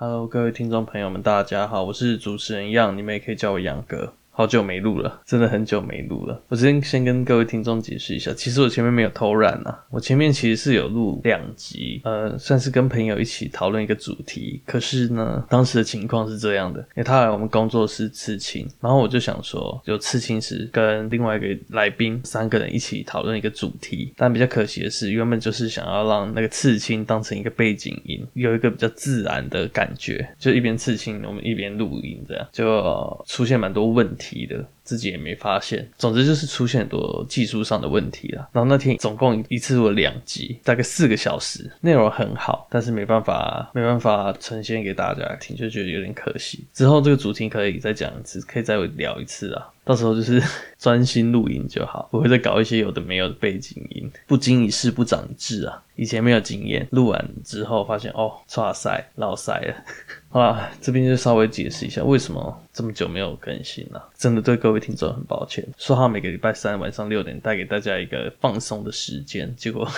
Hello，各位听众朋友们，大家好，我是主持人杨你们也可以叫我杨哥。好久没录了，真的很久没录了。我先先跟各位听众解释一下，其实我前面没有偷懒啊，我前面其实是有录两集，呃，算是跟朋友一起讨论一个主题。可是呢，当时的情况是这样的，因为他来我们工作室刺青，然后我就想说，有刺青时跟另外一个来宾三个人一起讨论一个主题。但比较可惜的是，原本就是想要让那个刺青当成一个背景音，有一个比较自然的感觉，就一边刺青，我们一边录音，这样就出现蛮多问题。提的自己也没发现，总之就是出现很多技术上的问题了。然后那天总共一次录了两集，大概四个小时，内容很好，但是没办法没办法呈现给大家听，就觉得有点可惜。之后这个主题可以再讲一次，可以再聊一次啊。到时候就是专心录音就好，不会再搞一些有的没有的背景音。不经一事不长智啊！以前没有经验，录完之后发现哦，刷塞老塞了。好啦，这边就稍微解释一下为什么这么久没有更新了，真的对各位听众很抱歉。说好每个礼拜三晚上六点带给大家一个放松的时间，结果。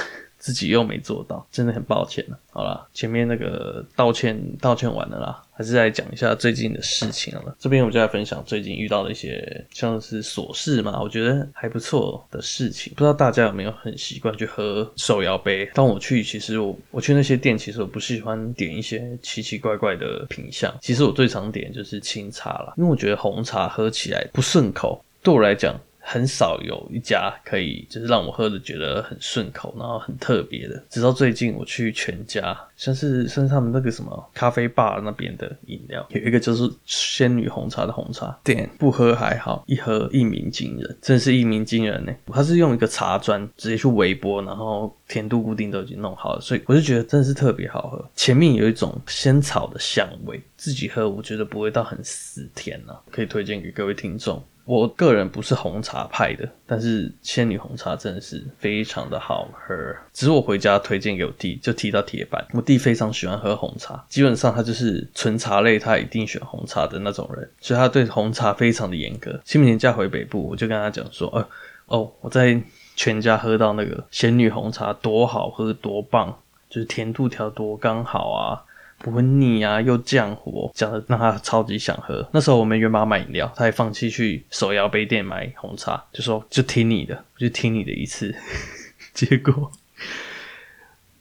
自己又没做到，真的很抱歉了。好了，前面那个道歉道歉完了啦，还是来讲一下最近的事情了。这边我就来分享最近遇到的一些像是琐事嘛，我觉得还不错的事情。不知道大家有没有很习惯去喝手摇杯？当我去，其实我我去那些店，其实我不喜欢点一些奇奇怪怪的品相。其实我最常点就是清茶啦，因为我觉得红茶喝起来不顺口，对我来讲。很少有一家可以就是让我喝的觉得很顺口，然后很特别的。直到最近我去全家，像是像是他们那个什么咖啡吧那边的饮料，有一个就是仙女红茶的红茶，点不喝还好，一喝一鸣惊人，真的是一鸣惊人呢。它是用一个茶砖直接去微波，然后甜度固定都已经弄好了，所以我就觉得真的是特别好喝。前面有一种仙草的香味，自己喝我觉得不会到很死甜啊，可以推荐给各位听众。我个人不是红茶派的，但是仙女红茶真的是非常的好喝。只是我回家推荐给我弟，就提到铁板。我弟非常喜欢喝红茶，基本上他就是纯茶类，他一定选红茶的那种人，所以他对红茶非常的严格。清明年假回北部，我就跟他讲说，呃，哦，我在全家喝到那个仙女红茶多好喝，多棒，就是甜度调多刚好啊。不会腻啊，又降火，讲的让他超级想喝。那时候我们原妈买饮料，他还放弃去手摇杯店买红茶，就说就听你的，就听你的一次，结果。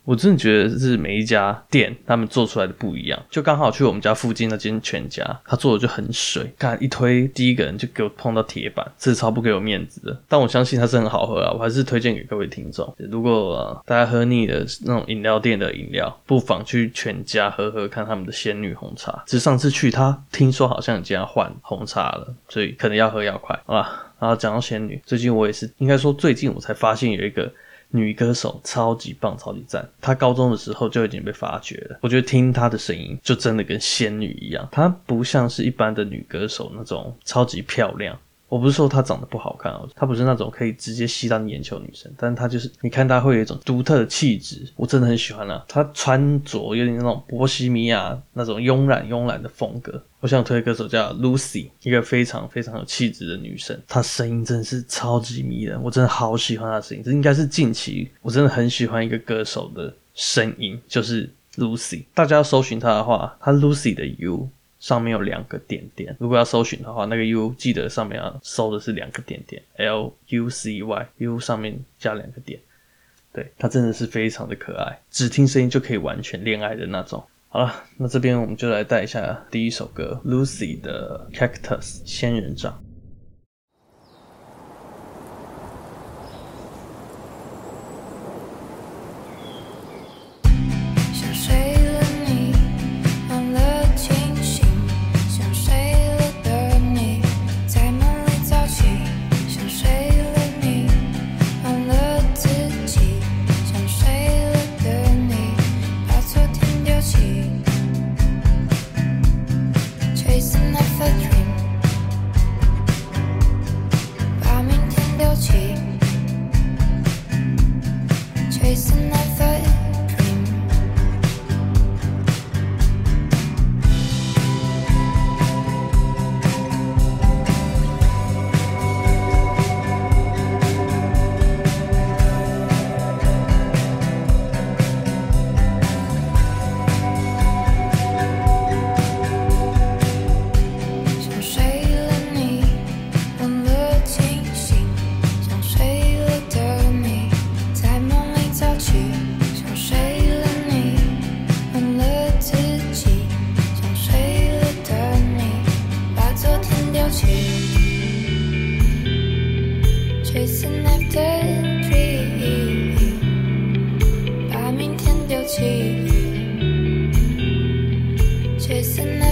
我真的觉得是每一家店他们做出来的不一样，就刚好去我们家附近那间全家，他做的就很水，看一推第一个人就给我碰到铁板，这是超不给我面子的。但我相信它是很好喝啊，我还是推荐给各位听众。如果、大家喝腻了那种饮料店的饮料，不妨去全家喝喝看他们的仙女红茶。只是上次去他听说好像已经要换红茶了，所以可能要喝要快，好吧？然后讲到仙女，最近我也是应该说最近我才发现有一个。女歌手超级棒，超级赞。她高中的时候就已经被发掘了。我觉得听她的声音就真的跟仙女一样。她不像是一般的女歌手那种超级漂亮。我不是说她长得不好看哦，她不是那种可以直接吸到你眼球的女生，但是她就是你看她会有一种独特的气质，我真的很喜欢啊。她穿着有点那种波西米亚那种慵懒慵懒的风格。我想推歌手叫 Lucy，一个非常非常有气质的女生，她声音真的是超级迷人，我真的好喜欢她的声音。这应该是近期我真的很喜欢一个歌手的声音，就是 Lucy。大家要搜寻她的话，她 Lucy 的 U。上面有两个点点，如果要搜寻的话，那个 U 记得上面要搜的是两个点点，L U C Y，U 上面加两个点，对，它真的是非常的可爱，只听声音就可以完全恋爱的那种。好了，那这边我们就来带一下第一首歌，Lucy 的 Cactus 仙人掌。I try. tonight.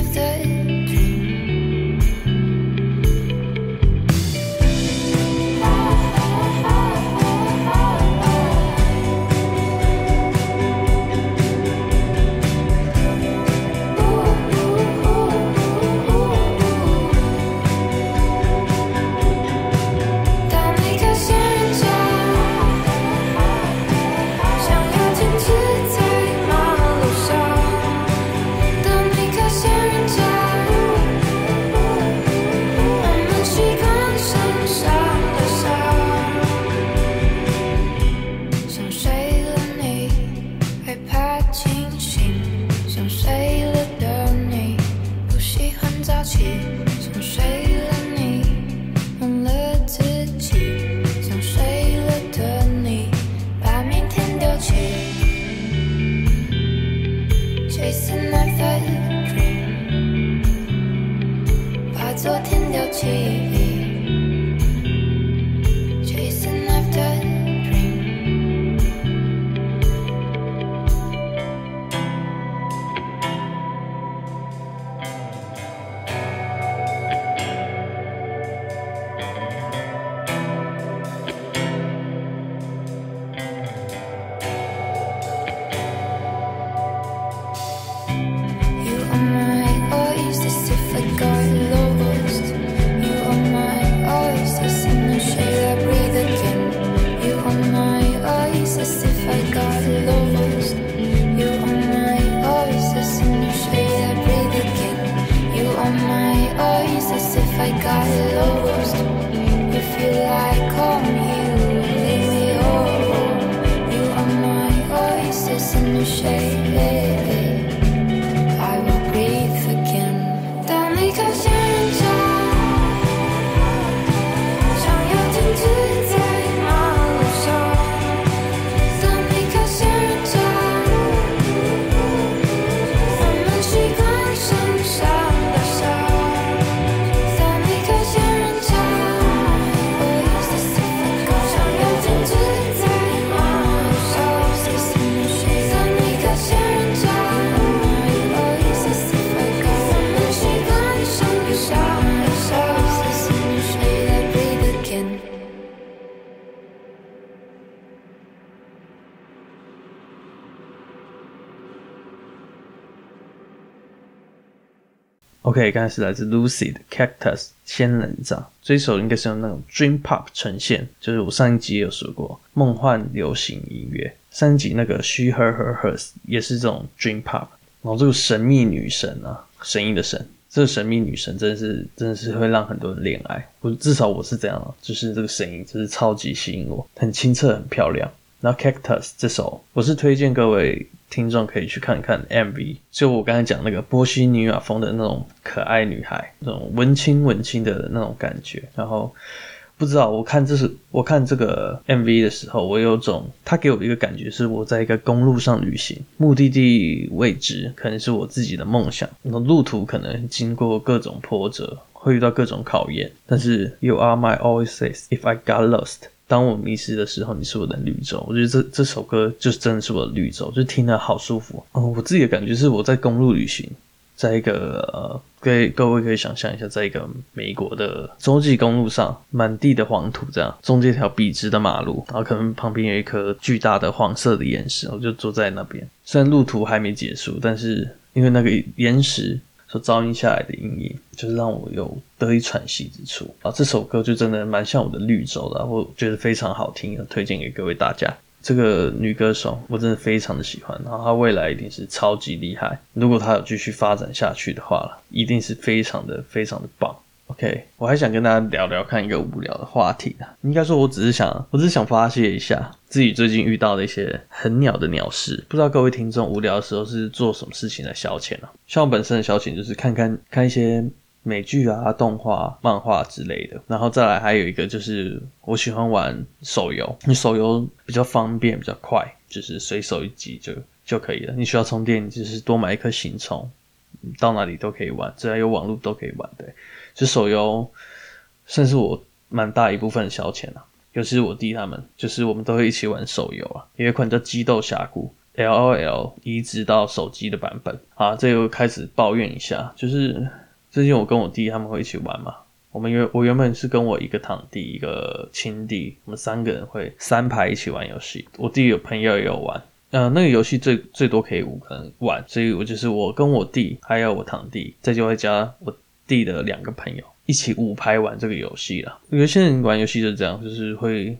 OK，刚才是来自 Lucy 的 Cactus 仙人掌，这一首应该是用那种 Dream Pop 呈现，就是我上一集也有说过梦幻流行音乐。上一集那个 She Her Her Hers 也是这种 Dream Pop。然后这个神秘女神啊，神秘的神，这个神秘女神真的是真的是会让很多人恋爱。我至少我是这样，就是这个声音就是超级吸引我，很清澈，很漂亮。然后 Cactus 这首，我是推荐各位。听众可以去看看 MV，就我刚才讲那个波西尼亚风的那种可爱女孩，那种文青文青的那种感觉。然后不知道我看这是我看这个 MV 的时候，我有种他给我一个感觉是我在一个公路上旅行，目的地未知，可能是我自己的梦想。那路途可能经过各种波折，会遇到各种考验。但是 You are my oasis if I got lost。当我迷失的时候，你是我的绿洲。我觉得这这首歌就是真的是我的绿洲，就听得好舒服。嗯，我自己的感觉是我在公路旅行，在一个呃，各位各位可以想象一下，在一个美国的洲际公路上，满地的黄土，这样中间一条笔直的马路，然后可能旁边有一颗巨大的黄色的岩石，我就坐在那边。虽然路途还没结束，但是因为那个岩石。所照映下来的阴影，就是让我有得以喘息之处啊！这首歌就真的蛮像我的绿洲的，我觉得非常好听，推荐给各位大家。这个女歌手我真的非常的喜欢，然后她未来一定是超级厉害。如果她有继续发展下去的话，一定是非常的非常的棒。OK，我还想跟大家聊聊看一个无聊的话题啊，应该说我只是想，我只是想发泄一下自己最近遇到的一些很鸟的鸟事。不知道各位听众无聊的时候是做什么事情来消遣啊？像我本身的消遣就是看看看一些美剧啊、动画、漫画之类的，然后再来还有一个就是我喜欢玩手游，你手游比较方便、比较快，就是随手一击就就可以了。你需要充电，你就是多买一颗行充，到哪里都可以玩，只要有网络都可以玩，对。就手游算是我蛮大一部分的消遣啊，尤其是我弟他们，就是我们都会一起玩手游啊。有一款叫《激斗峡谷》，LOL 移植到手机的版本啊，这又开始抱怨一下，就是最近我跟我弟他们会一起玩嘛，我们原我原本是跟我一个堂弟一个亲弟，我们三个人会三排一起玩游戏，我弟有朋友也有玩。呃，那个游戏最最多可以五个人玩，所以我就是我跟我弟还有我堂弟，再就会加我弟的两个朋友一起五排玩这个游戏了。有些人玩游戏就是这样，就是会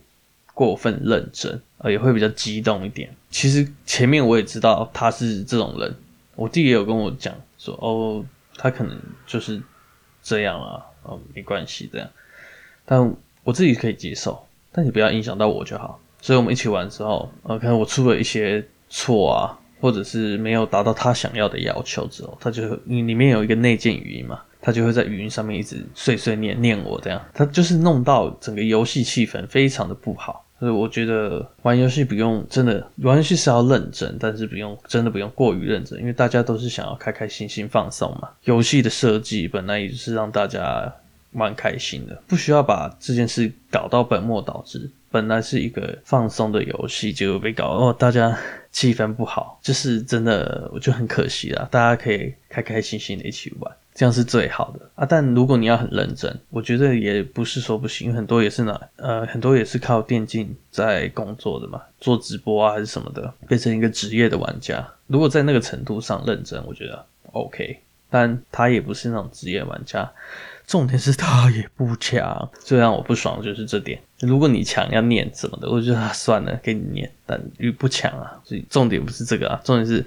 过分认真，呃，也会比较激动一点。其实前面我也知道他是这种人，我弟也有跟我讲说，哦，他可能就是这样啊，哦，没关系这样，但我自己可以接受，但你不要影响到我就好。所以我们一起玩的时候，呃，可能我出了一些错啊，或者是没有达到他想要的要求之后，他就你里面有一个内建语音嘛，他就会在语音上面一直碎碎念念我这样，他就是弄到整个游戏气氛非常的不好。所以我觉得玩游戏不用真的玩游戏是要认真，但是不用真的不用过于认真，因为大家都是想要开开心心放松嘛。游戏的设计本来也是让大家蛮开心的，不需要把这件事搞到本末倒置。本来是一个放松的游戏，结果被搞哦，大家气氛不好，就是真的，我就很可惜啦。大家可以开开心心的一起玩，这样是最好的啊。但如果你要很认真，我觉得也不是说不行，很多也是拿呃，很多也是靠电竞在工作的嘛，做直播啊还是什么的，变成一个职业的玩家。如果在那个程度上认真，我觉得 OK。但他也不是那种职业玩家。重点是他也不强，最让我不爽的就是这点。如果你强要念什么的，我觉得算了，给你念。但你不强啊，所以重点不是这个啊，重点是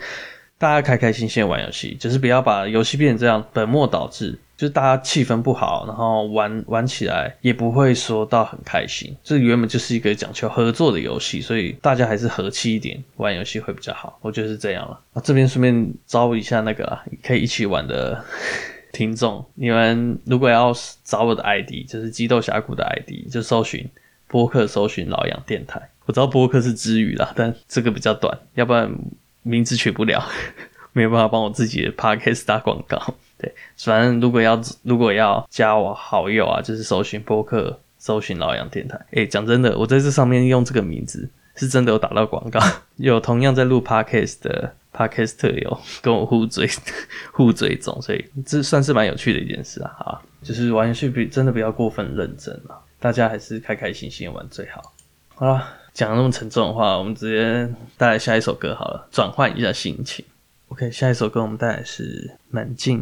大家开开心心玩游戏，就是不要把游戏变成这样本末倒置。就是大家气氛不好，然后玩玩起来也不会说到很开心。这原本就是一个讲求合作的游戏，所以大家还是和气一点玩游戏会比较好。我觉得是这样了。啊，这边顺便招一下那个，可以一起玩的。听众，你们如果要找我的 ID，就是激斗峡谷的 ID，就搜寻播客，搜寻老杨电台。我知道播客是之余啦，但这个比较短，要不然名字取不了，没有办法帮我自己的 podcast 打广告。对，反正如果要如果要加我好友啊，就是搜寻播客，搜寻老杨电台。诶，讲真的，我在这上面用这个名字，是真的有打到广告，有同样在录 podcast 的。Podcast 特有跟我互追 互追踪，所以这算是蛮有趣的一件事啊！哈，就是玩游戏不真的不要过分认真啊，大家还是开开心心玩最好。好了，讲那么沉重的话，我们直接带来下一首歌好了，转换一下心情。OK，下一首歌我们带来是《满镜》。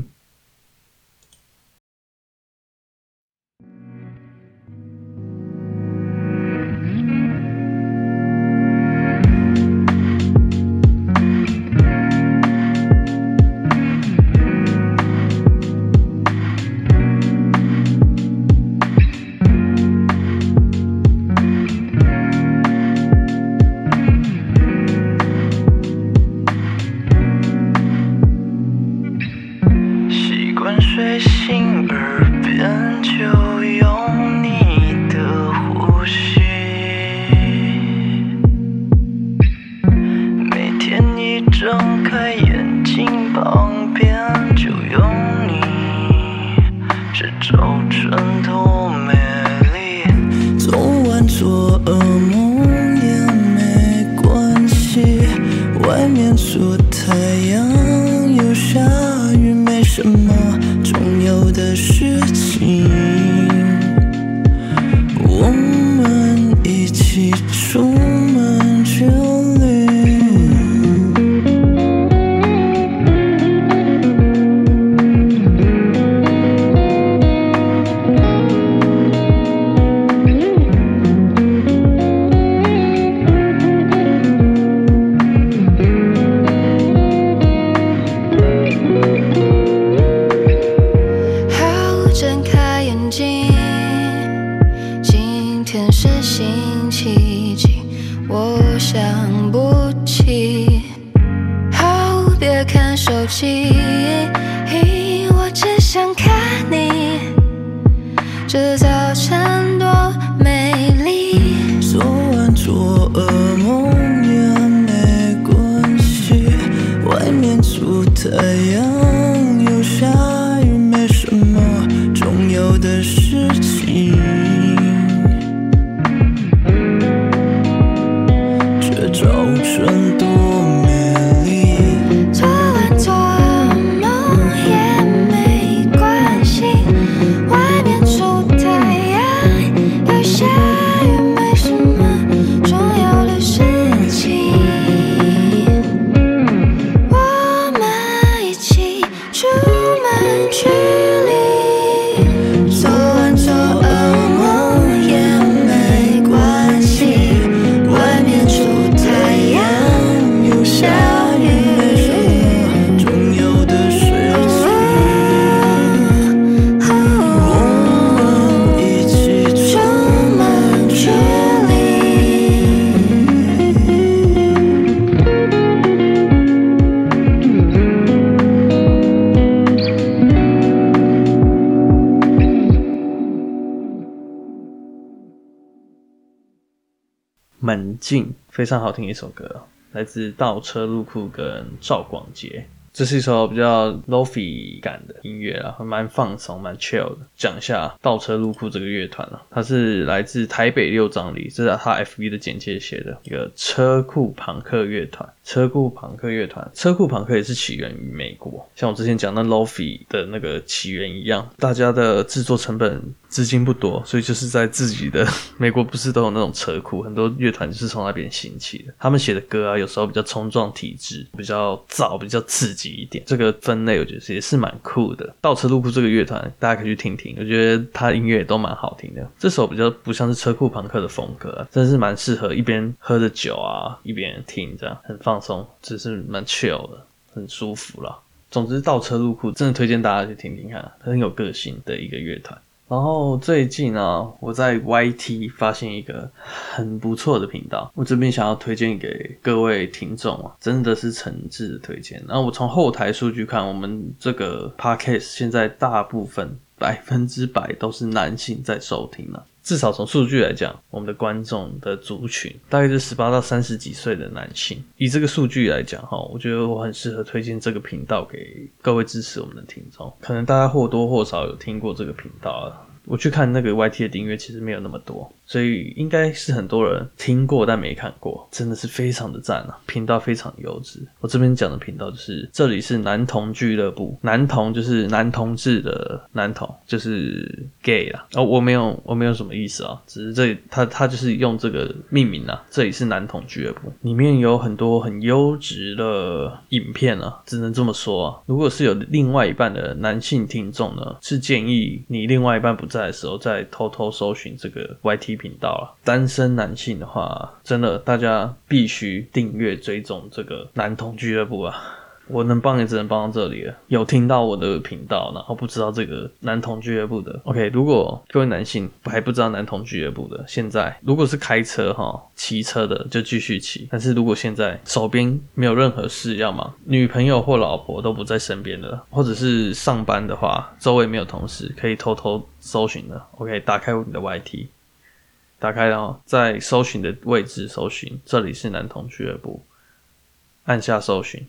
门禁，非常好听一首歌，来自倒车入库跟赵广杰。这是一首比较 lofi 感的音乐啊，蛮放松、蛮 chill 的。讲一下倒车入库这个乐团啊，它是来自台北六张犁，这是他 FV 的简介写的一个车库朋克乐团。车库朋克乐团，车库朋克也是起源于美国，像我之前讲的 lofi 的那个起源一样，大家的制作成本资金不多，所以就是在自己的 美国不是都有那种车库，很多乐团就是从那边兴起的。他们写的歌啊，有时候比较冲撞体制，比较燥，比较刺激。一点这个分类，我觉得也是蛮酷的。倒车入库这个乐团，大家可以去听听，我觉得他音乐也都蛮好听的。这首比较不像是车库朋克的风格啊，真是蛮适合一边喝着酒啊，一边听，这样很放松，只是蛮 chill 的，很舒服啦。总之，倒车入库真的推荐大家去听听看，很有个性的一个乐团。然后最近啊，我在 YT 发现一个很不错的频道，我这边想要推荐给各位听众啊，真的是诚挚的推荐。那我从后台数据看，我们这个 Podcast 现在大部分百分之百都是男性在收听了。至少从数据来讲，我们的观众的族群大概是十八到三十几岁的男性。以这个数据来讲，哈，我觉得我很适合推荐这个频道给各位支持我们的听众。可能大家或多或少有听过这个频道啊。我去看那个 YT 的订阅，其实没有那么多。所以应该是很多人听过但没看过，真的是非常的赞啊！频道非常优质。我这边讲的频道就是这里是男同俱乐部，男同就是男同志的男同，就是 gay 啦。哦，我没有我没有什么意思啊，只是这他他就是用这个命名啊。这里是男同俱乐部，里面有很多很优质的影片啊，只能这么说啊。如果是有另外一半的男性听众呢，是建议你另外一半不在的时候再偷偷搜寻这个 YT。频道了，单身男性的话，真的大家必须订阅追踪这个男同俱乐部啊！我能帮也只能帮到这里了。有听到我的频道，然后不知道这个男同俱乐部的，OK？如果各位男性还不知道男同俱乐部的，现在如果是开车哈、骑车的就继续骑，但是如果现在手边没有任何事要忙，女朋友或老婆都不在身边的，或者是上班的话，周围没有同事，可以偷偷搜寻的，OK？打开你的 YT。打开然后在搜寻的位置搜寻，这里是男童俱乐部，按下搜寻。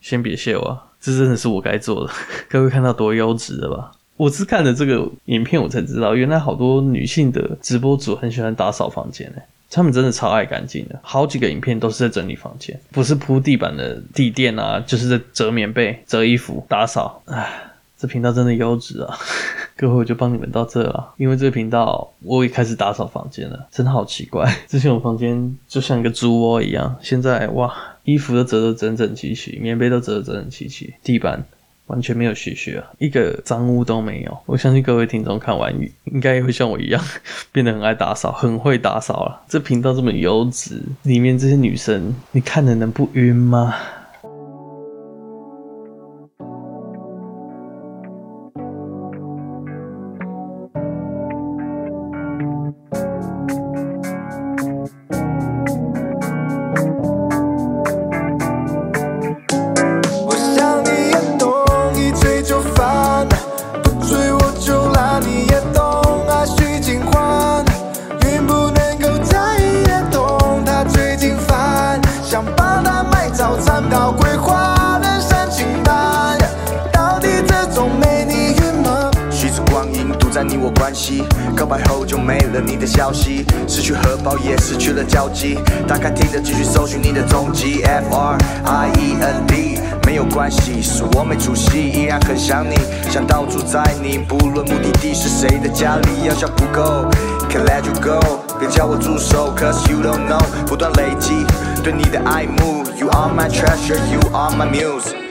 先别谢我，这真的是我该做的。各位看到多优质的吧？我是看了这个影片，我才知道原来好多女性的直播主很喜欢打扫房间诶，他们真的超爱干净的。好几个影片都是在整理房间，不是铺地板的地垫啊，就是在折棉被、折衣服、打扫。唉。这频道真的优质啊！各位，我就帮你们到这了。因为这个频道，我也开始打扫房间了，真的好奇怪。之前我房间就像一个猪窝一样，现在哇，衣服都折得整整齐齐，棉被都折得整整齐齐，地板完全没有屑屑啊，一个脏污都没有。我相信各位听众看完，应该也会像我一样，变得很爱打扫，很会打扫了。这频道这么优质，里面这些女生，你看了能不晕吗？你的消息，失去荷包也失去了交集。打开听着，继续搜寻你的踪迹。F R I E N D 没有关系，是我没出息，依然很想你，想到处载你，不论目的地是谁的家里，要小不够，Can let you go，别叫我助手，Cause you don't know，不断累积对你的爱慕，You are my treasure，You are my muse。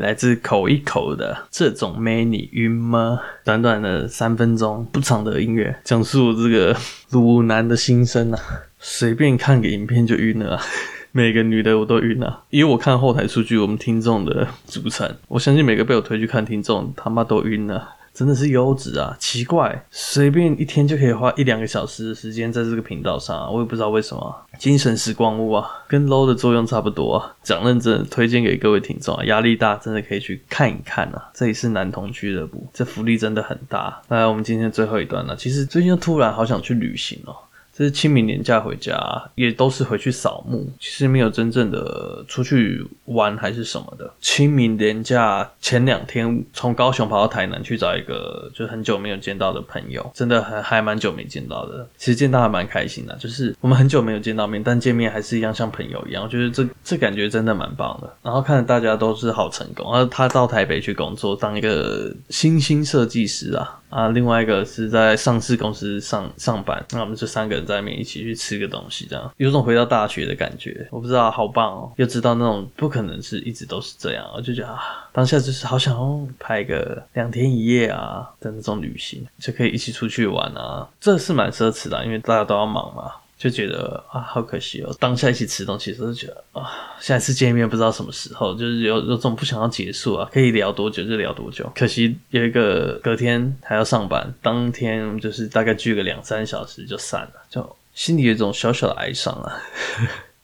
来自口一口的这种美女晕吗？短短的三分钟不长的音乐，讲述这个鲁男的心声啊！随便看个影片就晕了，每个女的我都晕了！因为我看后台数据，我们听众的组成，我相信每个被我推去看听众他妈都晕了。真的是优质啊！奇怪，随便一天就可以花一两个小时的时间在这个频道上啊，我也不知道为什么。精神时光屋啊，跟 low 的作用差不多啊。讲认真，推荐给各位听众啊，压力大真的可以去看一看啊。这里是男同俱乐部，这福利真的很大。来，我们今天最后一段了。其实最近又突然好想去旅行哦。这是清明年假回家，也都是回去扫墓，其实没有真正的出去玩还是什么的。清明年假前两天，从高雄跑到台南去找一个就很久没有见到的朋友，真的还还蛮久没见到的。其实见到还蛮开心的，就是我们很久没有见到面，但见面还是一样像朋友一样，我觉得这这感觉真的蛮棒的。然后看着大家都是好成功，然后他到台北去工作，当一个新兴设计师啊。啊，另外一个是在上市公司上上班，那我们就三个人在那边一起去吃个东西，这样有种回到大学的感觉。我不知道，好棒哦！又知道那种不可能是一直都是这样，我就觉得啊，当下就是好想要拍个两天一夜啊的那种旅行，就可以一起出去玩啊，这是蛮奢侈的，因为大家都要忙嘛。就觉得啊，好可惜哦！当下一起吃东西的时候，觉得啊，下一次见面不知道什么时候，就是有有种不想要结束啊，可以聊多久就聊多久。可惜有一个隔天还要上班，当天就是大概聚个两三小时就散了，就心里有一种小小的哀伤啊。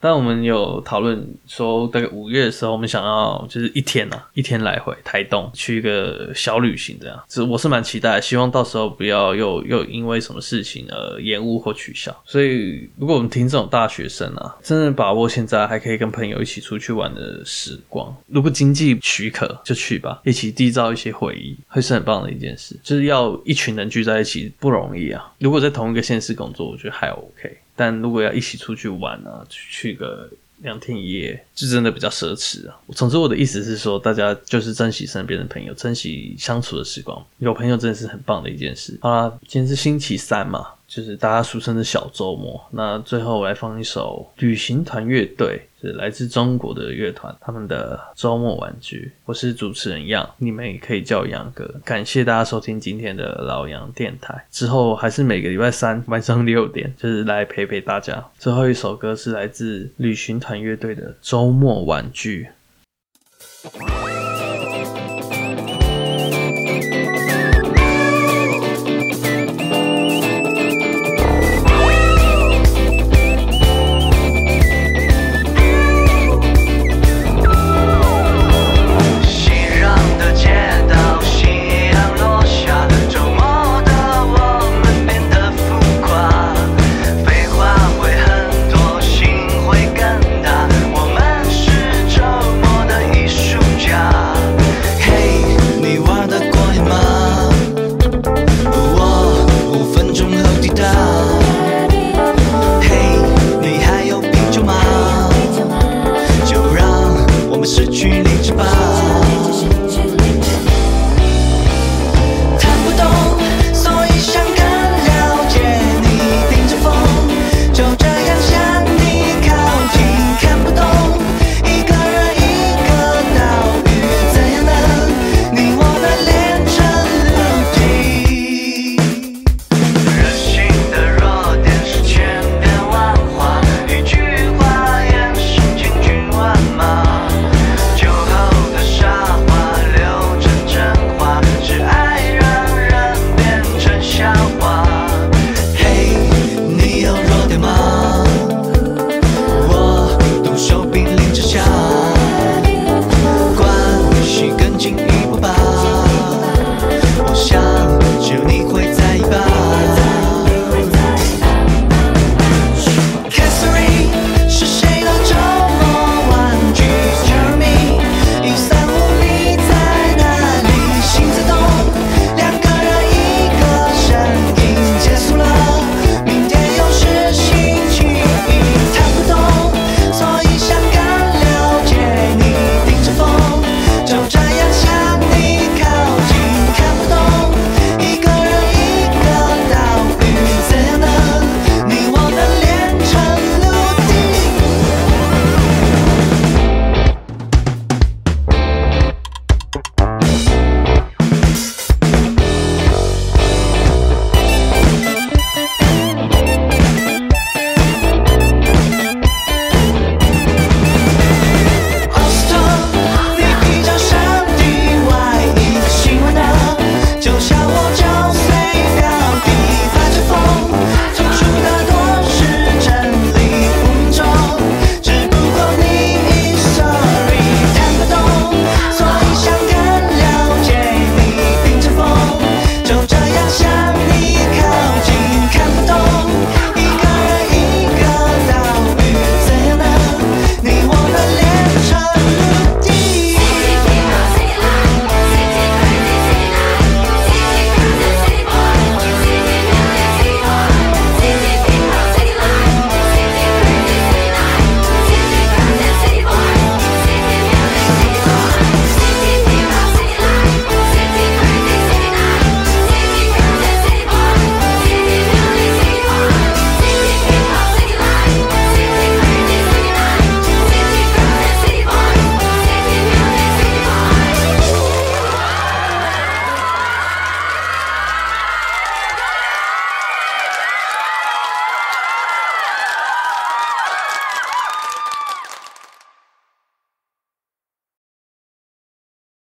但我们有讨论说，大概五月的时候，我们想要就是一天啊，一天来回台东去一个小旅行，这样，这我是蛮期待，希望到时候不要又又因为什么事情而延误或取消。所以，如果我们听这种大学生啊，真的把握现在还可以跟朋友一起出去玩的时光，如果经济许可就去吧，一起缔造一些回忆，会是很棒的一件事。就是要一群人聚在一起不容易啊，如果在同一个县市工作，我觉得还 OK。但如果要一起出去玩啊，去去个两天一夜，就真的比较奢侈啊。总之，我的意思是说，大家就是珍惜身边的朋友，珍惜相处的时光。有朋友真的是很棒的一件事。好啦，今天是星期三嘛。就是大家俗称的小周末，那最后我来放一首旅行团乐队，是来自中国的乐团，他们的周末玩具。我是主持人杨，你们也可以叫杨哥。感谢大家收听今天的老杨电台，之后还是每个礼拜三晚上六点，就是来陪陪大家。最后一首歌是来自旅行团乐队的周末玩具。